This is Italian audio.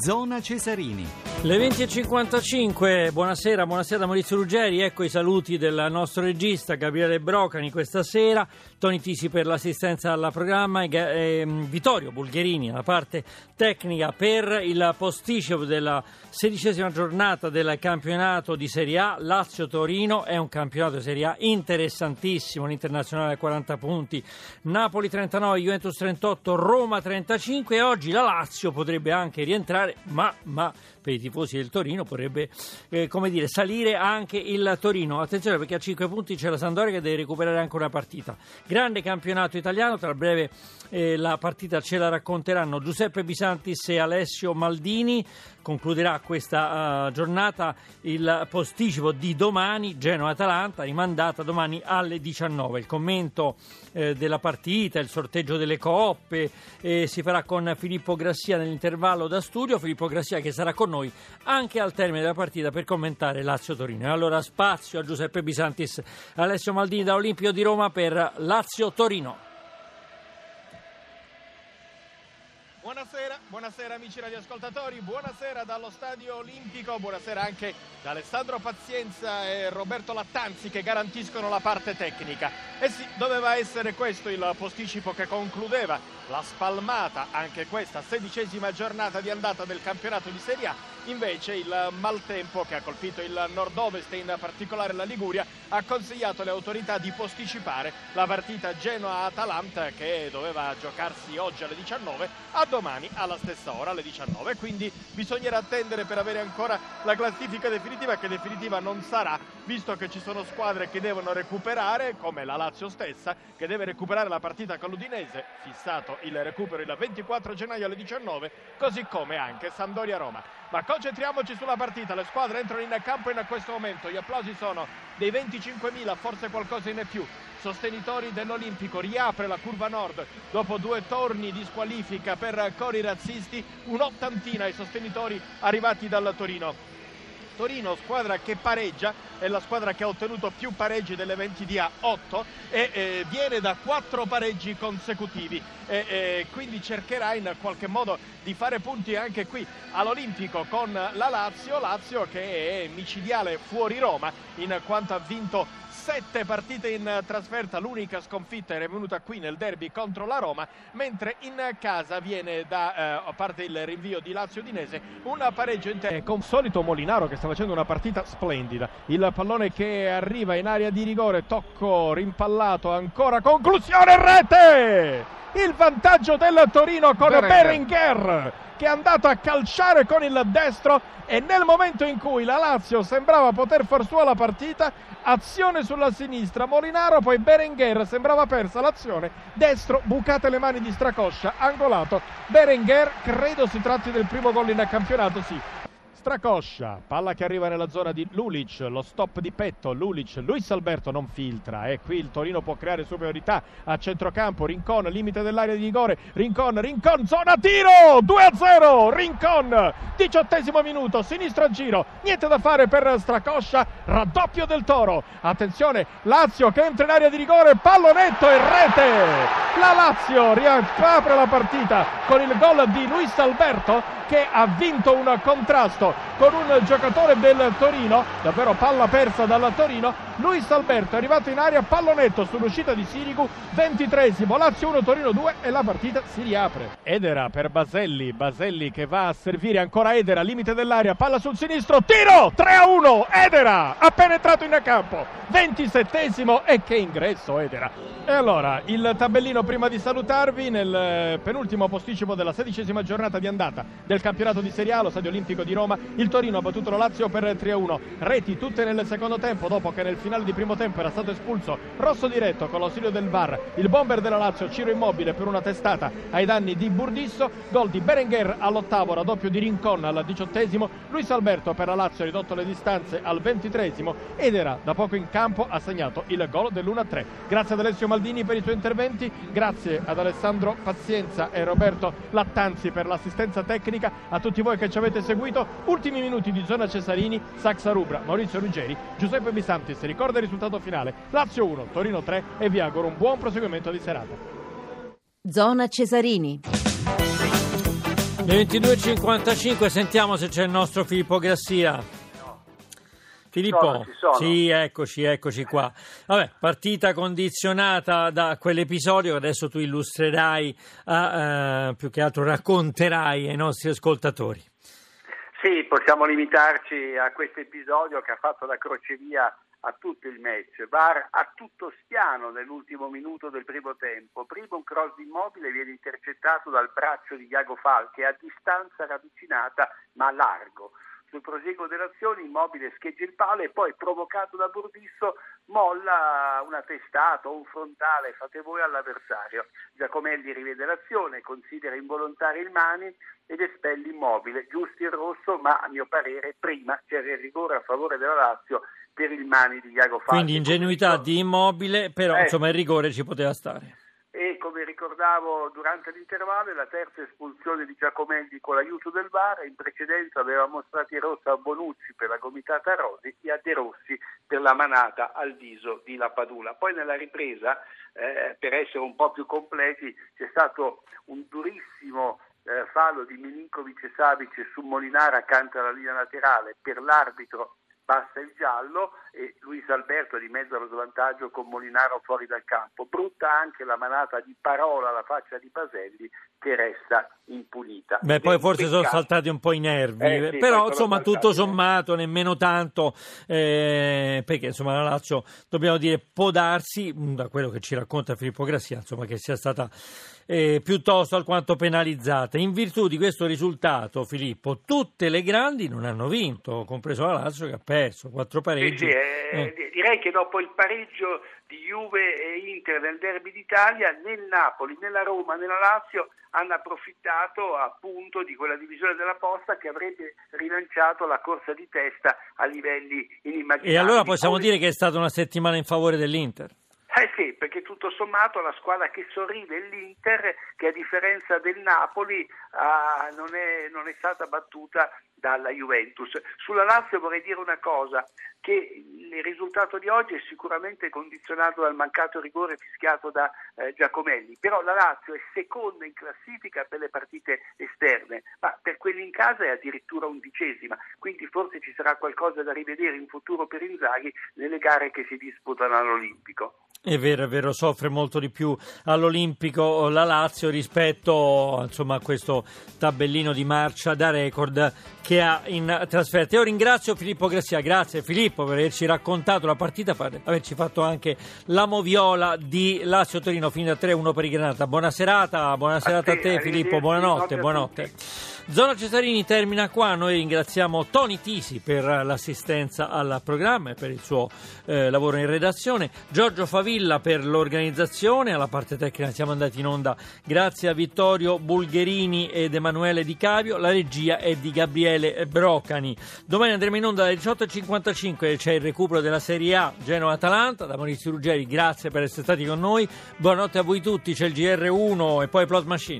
Zona Cesarini. Le 20.55, buonasera, buonasera Maurizio Ruggeri, ecco i saluti del nostro regista Gabriele Brocani questa sera, Toni Tisi per l'assistenza al programma e eh, Vittorio Bulgherini alla parte tecnica per il posticipo della sedicesima giornata del campionato di Serie A Lazio-Torino, è un campionato di Serie A interessantissimo, l'internazionale a 40 punti, Napoli 39, Juventus 38, Roma 35 e oggi la Lazio potrebbe anche rientrare, ma, ma per i tifosi del Torino potrebbe eh, come dire, salire anche il Torino. Attenzione perché a 5 punti c'è la Sandoria che deve recuperare anche una partita. Grande campionato italiano, tra breve eh, la partita ce la racconteranno Giuseppe Bisantis e Alessio Maldini. Concluderà questa uh, giornata il posticipo di domani, Genoa-Atalanta, rimandata domani alle 19. Il commento eh, della partita, il sorteggio delle coppe eh, si farà con Filippo Grassia nell'intervallo da studio. Filippo Grassia che sarà con noi anche al termine della partita per commentare Lazio-Torino. E allora spazio a Giuseppe Bisantis, Alessio Maldini da Olimpio di Roma per Lazio-Torino. Buonasera, buonasera amici radioascoltatori, buonasera dallo Stadio Olimpico, buonasera anche da Alessandro Pazienza e Roberto Lattanzi che garantiscono la parte tecnica. E sì, doveva essere questo il posticipo che concludeva la spalmata, anche questa sedicesima giornata di andata del campionato di Serie A, invece il maltempo che ha colpito il nord-ovest e in particolare la Liguria ha consigliato alle autorità di posticipare la partita Genoa-Atalanta che doveva giocarsi oggi alle 19 a domani alla stessa ora alle 19 quindi bisognerà attendere per avere ancora la classifica definitiva che definitiva non sarà visto che ci sono squadre che devono recuperare come la Lazio stessa che deve recuperare la partita con l'Udinese fissato il recupero il 24 gennaio alle 19 così come anche Sandoria-Roma ma concentriamoci sulla partita. Le squadre entrano in campo in questo momento. Gli applausi sono dei 25.000 forse qualcosa in più. Sostenitori dell'Olimpico riapre la curva nord. Dopo due torni di squalifica per cori razzisti, un'ottantina ai sostenitori arrivati dal Torino. Torino, squadra che pareggia, è la squadra che ha ottenuto più pareggi dell'eventi di A8 e eh, viene da quattro pareggi consecutivi e eh, quindi cercherà in qualche modo di fare punti anche qui all'Olimpico con la Lazio, Lazio che è micidiale fuori Roma in quanto ha vinto sette partite in trasferta, l'unica sconfitta era venuta qui nel derby contro la Roma, mentre in casa viene da, eh, a parte il rinvio di Lazio Dinese, un pareggio interno. Con solito Molinaro che sta facendo una partita splendida, il pallone che arriva in area di rigore, tocco rimpallato, ancora conclusione rete! Il vantaggio del Torino con Berenguer che è andato a calciare con il destro e nel momento in cui la Lazio sembrava poter far sua la partita, azione sulla sinistra, Molinaro, poi Berenguer sembrava persa l'azione, destro, bucate le mani di Stracoscia, angolato, Berenguer, credo si tratti del primo gol in campionato, sì, Stracoscia, palla che arriva nella zona di Lulic, lo stop di petto, Lulic, Luis Alberto non filtra e qui il Torino può creare superiorità a centrocampo, Rincon, limite dell'area di rigore, Rincon, Rincon, zona tiro, 2-0, Rincon, diciottesimo minuto, sinistro giro, niente da fare per Stracoscia, raddoppio del Toro, attenzione, Lazio che entra in area di rigore, pallonetto e rete, la Lazio riapre la partita con il gol di Luis Alberto che ha vinto un contrasto con un giocatore del Torino, davvero palla persa dalla Torino, Luis Alberto è arrivato in aria pallonetto sull'uscita di Sirigu, 23esimo, Lazio 1, Torino 2 e la partita si riapre. Edera per Baselli, Baselli che va a servire ancora Edera, limite dell'aria, palla sul sinistro, tiro, 3 a 1, Edera ha penetrato in campo, 27esimo e che ingresso Edera. E allora, il tabellino prima di salutarvi nel penultimo posticipo della sedicesima giornata di andata del campionato di Serie A allo Stadio Olimpico di Roma. Il Torino ha battuto la Lazio per 3-1. Reti tutte nel secondo tempo dopo che nel finale di primo tempo era stato espulso Rosso diretto con l'ausilio del VAR. Il bomber della Lazio Ciro Immobile per una testata ai danni di Burdisso. Gol di Berenguer all'ottavo, raddoppio di Rincon al diciottesimo. Luis Alberto per la Lazio ha ridotto le distanze al ventitresimo ed era da poco in campo ha segnato il gol dell'1-3. Grazie ad Alessio Maldini per i suoi interventi, grazie ad Alessandro Pazienza e Roberto Lattanzi per l'assistenza tecnica a tutti voi che ci avete seguito. Ultimi minuti di zona Cesarini, Saxa Rubra, Maurizio Ruggeri, Giuseppe Bisantis. Ricorda il risultato finale: Lazio 1, Torino 3 e vi auguro un buon proseguimento di serata. Zona Cesarini. Le 22.55 sentiamo se c'è il nostro Filippo Grassia. Filippo, Sono, ci sono. sì, eccoci, eccoci qua. Vabbè, partita condizionata da quell'episodio che adesso tu illustrerai, a, eh, più che altro racconterai ai nostri ascoltatori. Sì, possiamo limitarci a questo episodio che ha fatto la crocevia a tutto il match. VAR a tutto spiano nell'ultimo minuto del primo tempo. Prima un cross immobile viene intercettato dal braccio di Iago Falche a distanza ravvicinata ma largo. Sul proseguo dell'azione Immobile scheggia il palo e poi provocato da Burdisso molla una testata o un frontale, fate voi all'avversario. Giacomelli rivede l'azione, considera involontario il Mani ed espelle Immobile. Giusto il rosso, ma a mio parere prima c'era il rigore a favore della Lazio per il Mani di Iago Falchi. Quindi ingenuità di Immobile, però Eh. insomma il rigore ci poteva stare. E come ricordavo durante l'intervallo, la terza espulsione di Giacomelli con l'aiuto del VAR. In precedenza aveva mostrato il rosso a Bonucci per la gomitata a Rosi e a De Rossi per la manata al viso di Lapadula. Poi nella ripresa, eh, per essere un po' più completi, c'è stato un durissimo eh, fallo di Milinkovic e Savic su Molinara accanto alla linea laterale per l'arbitro passa il giallo e Luis Alberto è di mezzo allo svantaggio con Molinaro fuori dal campo. Brutta anche la manata di parola alla faccia di Baselli che resta impunita. Beh, poi forse sono saltati un po' i nervi, Eh, sì, però insomma tutto sommato nemmeno tanto, eh, perché insomma la Lazio dobbiamo dire può darsi, mh, da quello che ci racconta Filippo Grassia, insomma che sia stata eh, piuttosto alquanto penalizzata. In virtù di questo risultato, Filippo, tutte le grandi non hanno vinto, compreso la Lazio che ha perso, quattro Sì, pareggi. sì, eh, Eh. di- Direi che dopo il pareggio di Juve e Inter nel derby d'Italia, né il Napoli, né la Roma, né la Lazio hanno approfittato appunto di quella divisione della posta che avrebbe rilanciato la corsa di testa a livelli inimmaginabili. E allora possiamo dire che è stata una settimana in favore dell'Inter. Eh sì, perché tutto sommato la squadra che sorride è l'Inter, che a differenza del Napoli ah, non, è, non è stata battuta dalla Juventus. Sulla Lazio vorrei dire una cosa, che il risultato di oggi è sicuramente condizionato dal mancato rigore fischiato da eh, Giacomelli, però la Lazio è seconda in classifica per le partite esterne, ma per quelli in casa è addirittura undicesima, quindi forse ci sarà qualcosa da rivedere in futuro per Inzaghi nelle gare che si disputano all'Olimpico. È vero, è vero, soffre molto di più all'Olimpico la Lazio rispetto insomma, a questo tabellino di marcia da record che ha in trasferta. Io ringrazio Filippo Grassia, grazie Filippo per averci raccontato la partita, per averci fatto anche la moviola di Lazio Torino fino a 3-1 per il Granata. Buona serata, buona serata a te, te Filippo, buonanotte, notte a buonanotte. Zona Cesarini termina qua, noi ringraziamo Tony Tisi per l'assistenza al programma e per il suo eh, lavoro in redazione, Giorgio Favilla per l'organizzazione, alla parte tecnica siamo andati in onda grazie a Vittorio Bulgherini ed Emanuele Di Cavio, la regia è di Gabriele Brocani. Domani andremo in onda alle 18.55 c'è il recupero della Serie A Genoa-Atalanta, da Maurizio Ruggeri grazie per essere stati con noi, buonanotte a voi tutti, c'è il GR1 e poi Plot Machine.